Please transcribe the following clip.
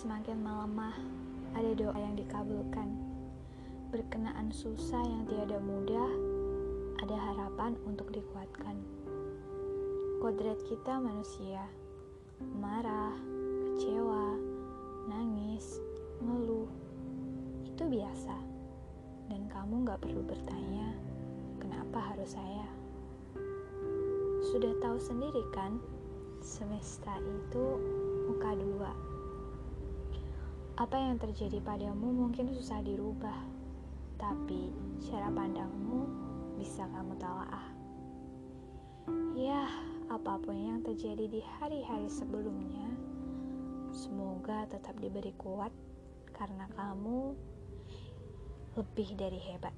semakin melemah, ada doa yang dikabulkan. Berkenaan susah yang tiada mudah, ada harapan untuk dikuatkan. Kodrat kita manusia, marah, kecewa, nangis, ngeluh, itu biasa. Dan kamu gak perlu bertanya, kenapa harus saya? Sudah tahu sendiri kan, semesta itu muka dua. Apa yang terjadi padamu mungkin susah dirubah, tapi cara pandangmu bisa kamu telaah. Ya, apa pun yang terjadi di hari-hari sebelumnya, semoga tetap diberi kuat karena kamu lebih dari hebat.